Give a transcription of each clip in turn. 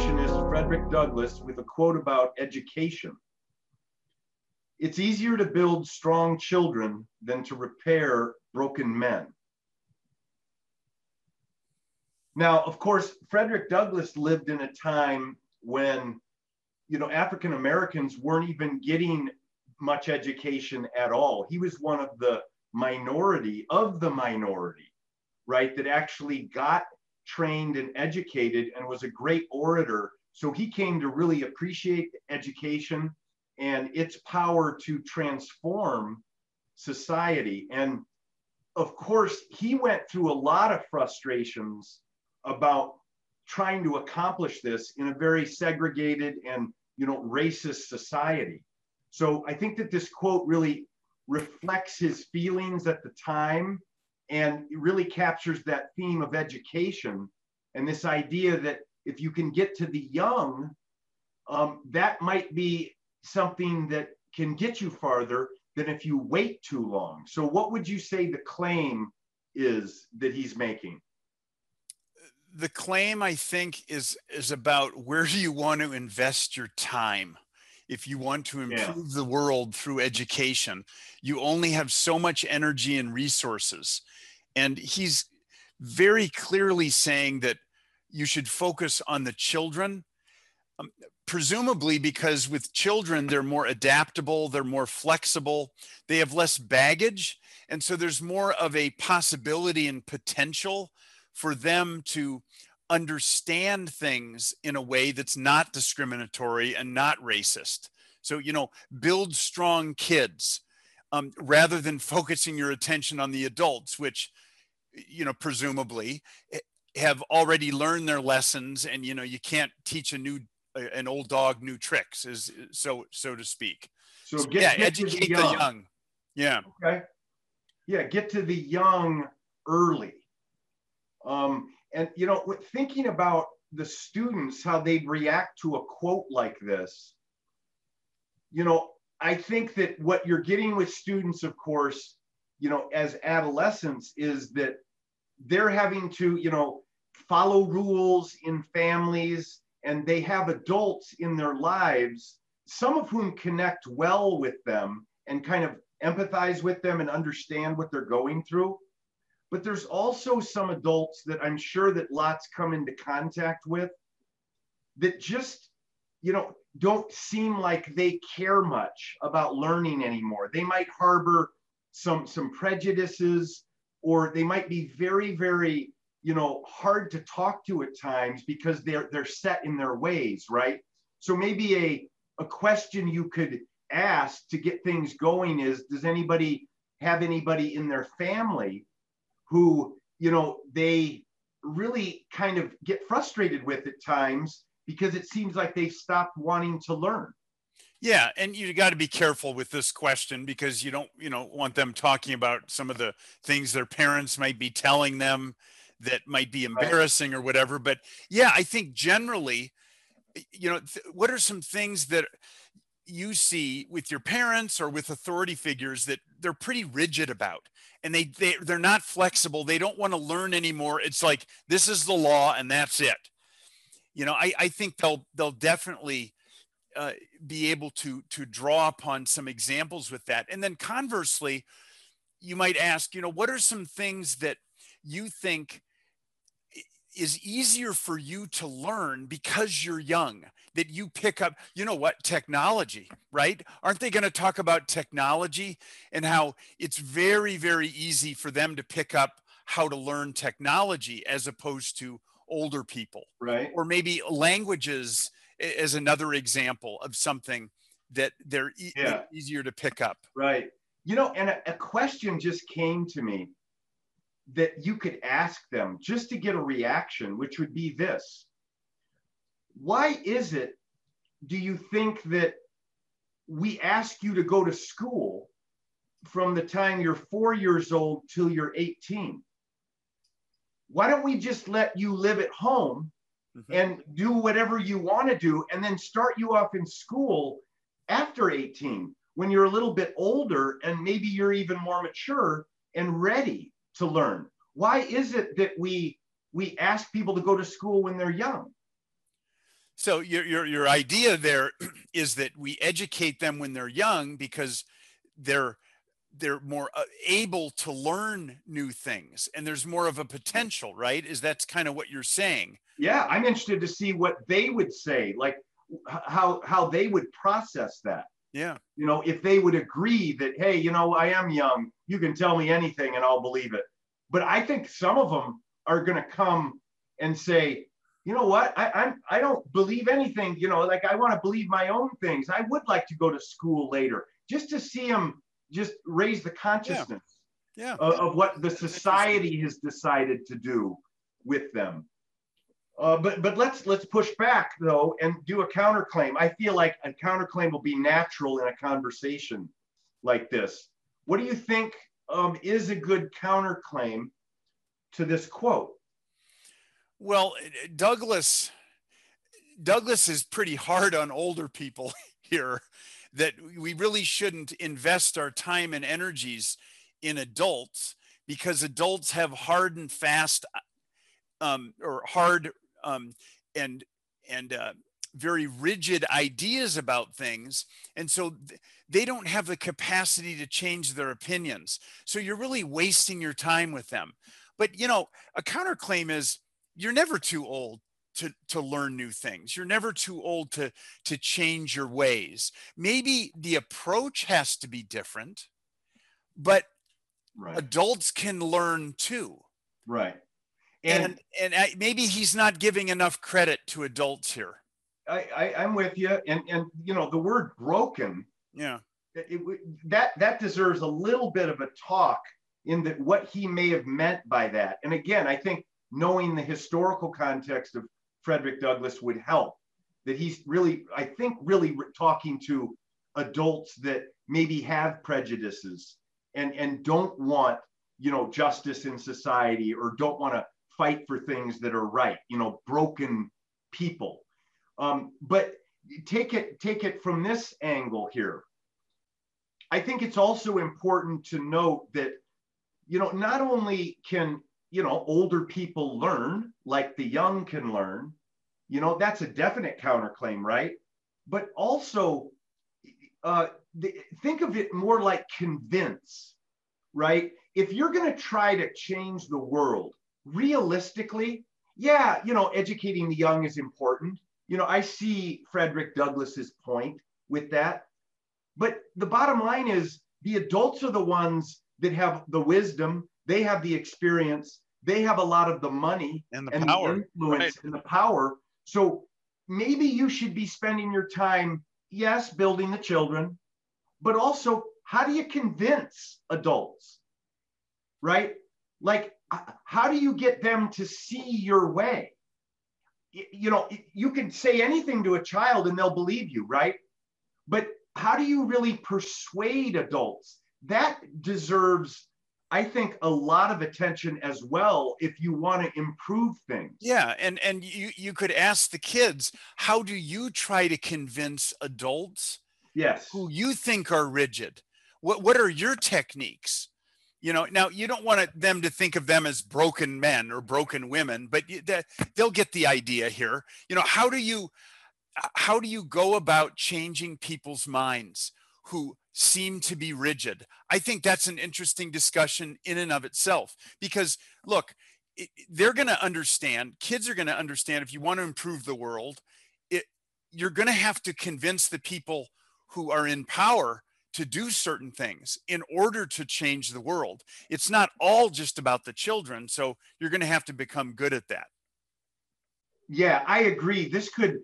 abolitionist Frederick Douglass with a quote about education. It's easier to build strong children than to repair broken men. Now, of course, Frederick Douglass lived in a time when, you know, African Americans weren't even getting much education at all. He was one of the minority of the minority, right, that actually got trained and educated and was a great orator. So he came to really appreciate education and its power to transform society. And of course, he went through a lot of frustrations about trying to accomplish this in a very segregated and you know racist society. So I think that this quote really reflects his feelings at the time and it really captures that theme of education and this idea that if you can get to the young, um, that might be something that can get you farther than if you wait too long. So, what would you say the claim is that he's making? The claim, I think, is is about where do you want to invest your time if you want to improve yeah. the world through education. You only have so much energy and resources. And he's very clearly saying that you should focus on the children, um, presumably because with children, they're more adaptable, they're more flexible, they have less baggage. And so there's more of a possibility and potential for them to understand things in a way that's not discriminatory and not racist. So, you know, build strong kids um, rather than focusing your attention on the adults, which, you know, presumably eh, have already learned their lessons and, you know, you can't teach a new, an old dog new tricks is so, so to speak. So, so get, yeah, get educate the young. the young. Yeah. Okay. Yeah. Get to the young early. Um, and you know thinking about the students how they'd react to a quote like this you know i think that what you're getting with students of course you know as adolescents is that they're having to you know follow rules in families and they have adults in their lives some of whom connect well with them and kind of empathize with them and understand what they're going through but there's also some adults that I'm sure that lots come into contact with that just, you know, don't seem like they care much about learning anymore. They might harbor some some prejudices or they might be very very you know hard to talk to at times because they're they're set in their ways right so maybe a a question you could ask to get things going is does anybody have anybody in their family who, you know, they really kind of get frustrated with at times because it seems like they stopped wanting to learn. Yeah, and you got to be careful with this question because you don't, you know, want them talking about some of the things their parents might be telling them that might be embarrassing or whatever. But yeah, I think generally, you know, th- what are some things that you see with your parents or with authority figures that they're pretty rigid about? and they, they they're not flexible they don't want to learn anymore it's like this is the law and that's it you know i, I think they'll they'll definitely uh, be able to to draw upon some examples with that and then conversely you might ask you know what are some things that you think is easier for you to learn because you're young that you pick up you know what technology right? Aren't they going to talk about technology and how it's very very easy for them to pick up how to learn technology as opposed to older people? Right. Or maybe languages as another example of something that they're e- yeah. easier to pick up. Right. You know and a, a question just came to me that you could ask them just to get a reaction, which would be this Why is it, do you think that we ask you to go to school from the time you're four years old till you're 18? Why don't we just let you live at home mm-hmm. and do whatever you want to do and then start you off in school after 18 when you're a little bit older and maybe you're even more mature and ready to learn? Why is it that we we ask people to go to school when they're young? So your your your idea there is that we educate them when they're young because they're they're more uh, able to learn new things and there's more of a potential, right? Is that's kind of what you're saying? Yeah, I'm interested to see what they would say, like how how they would process that. Yeah. You know, if they would agree that hey, you know, I am young, you can tell me anything and I'll believe it. But I think some of them are going to come and say, you know what I, I'm I don't believe anything. You know, like I want to believe my own things. I would like to go to school later just to see them just raise the consciousness Yeah. of, of what the society has decided to do with them. Uh, but but let's let's push back though and do a counterclaim. I feel like a counterclaim will be natural in a conversation like this. What do you think um, is a good counterclaim to this quote? Well, Douglass Douglass is pretty hard on older people here that we really shouldn't invest our time and energies in adults because adults have hard and fast um, or hard um, and and uh, very rigid ideas about things. And so th- they don't have the capacity to change their opinions. So you're really wasting your time with them. But you know a counterclaim is you're never too old to to learn new things you're never too old to to change your ways maybe the approach has to be different but Right. adults can learn too Right. and And, and, I, maybe he's not giving enough credit to adults here I, I, I'm with you. And and you know the word broken yeah it, it- that that deserves a little bit of a talk in that what he may have meant by that. And again, I think knowing the historical context of Frederick Douglass would help. That he's really, I think, really re- talking to adults that maybe have prejudices and and don't want you know justice in society or don't want to fight for things that are right. You know, broken people. Um, but take it take it from this angle here. I think it's also important to note that, you know, not only can, you know, older people learn like the young can learn, you know, that's a definite counterclaim, right? But also, uh, think of it more like convince, right? If you're going to try to change the world realistically, yeah, you know, educating the young is important. You know, I see Frederick Douglass's point with that. But the bottom line is the adults are the ones that have the wisdom, they have the experience, they have a lot of the money and the and power the influence right. and the power. So maybe you should be spending your time, yes, building the children, but also how do you convince adults? Right? Like, how do you get them to see your way? You know, you can say anything to a child and they'll believe you, right? But how do you really persuade adults? That deserves, I think, a lot of attention as well if you want to improve things. yeah and and you you could ask the kids how do you try to convince adults Yes. who you think are rigid what what are your techniques you know now you don't want them to think of them as broken men or broken women but that, they'll get the idea here you know how do you how do you go about changing people's minds who seem to be rigid. I think that's an interesting discussion in and of itself because look they're going to understand kids are going to understand if you want to improve the world it, you're going to have to convince the people who are in power to do certain things in order to change the world. It's not all just about the children so you're going to have to become good at that. Yeah, I agree. This could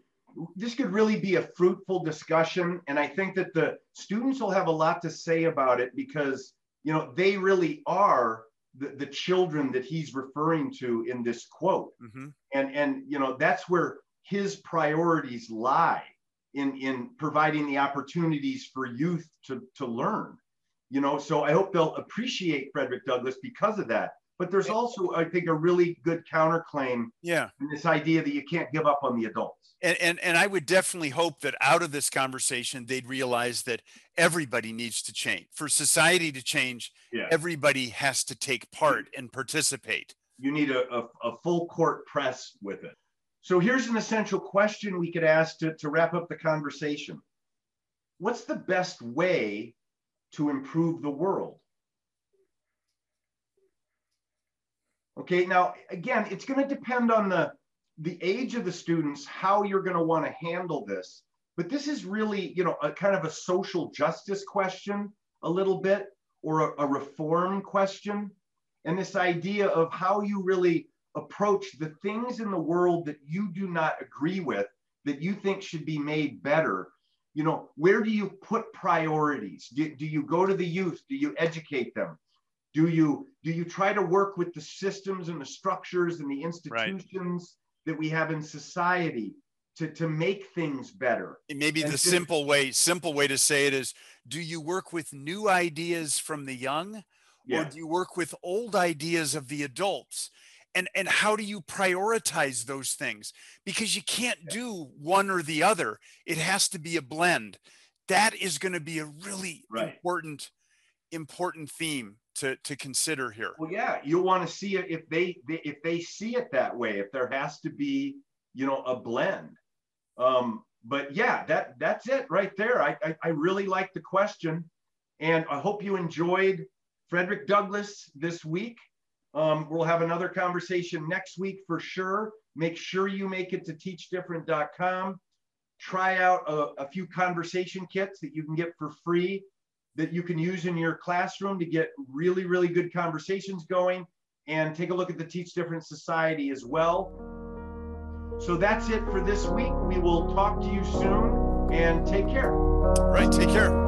this could really be a fruitful discussion, and I think that the students will have a lot to say about it because you know they really are the, the children that he's referring to in this quote. Mhm. and and you know that's where his priorities lie in in providing the opportunities for youth to to learn you know so i hope they'll appreciate frederick douglass because of that but there's also i think a really good counterclaim yeah in this idea that you can't give up on the adults and, and and I would definitely hope that out of this conversation they'd realize that everybody needs to change. For society to change, yeah everybody has to take part and participate. you need a, a, a full court press with it So here's an essential question we could ask to, to wrap up the conversation. What's the best way to improve the world? Okay, now again, it's going to depend on the, the age of the students, how you're going to want to handle this. But this is really, you know, a kind of a social justice question a little bit, or a, a reform question. And this idea of how you really approach the things in the world that you do not agree with, that you think should be made better. You know, where do you put priorities? Do, do you go to the youth? Do you educate them? Do you do you try to work with the systems and the structures and the institutions right. that we have in society to, to make things better? maybe and the to, simple way, simple way to say it is do you work with new ideas from the young yeah. or do you work with old ideas of the adults? And, and how do you prioritize those things? Because you can't yeah. do one or the other. It has to be a blend. That is going to be a really right. important important theme to to consider here. Well, yeah, you'll want to see it if they, they if they see it that way. If there has to be, you know, a blend. Um, but yeah, that that's it right there. I, I I really like the question, and I hope you enjoyed Frederick Douglass this week. Um, we'll have another conversation next week for sure. Make sure you make it to teachdifferent.com. Try out a, a few conversation kits that you can get for free that you can use in your classroom to get really, really good conversations going and take a look at the Teach Different Society as well. So that's it for this week. We will talk to you soon and take care. All right, take care.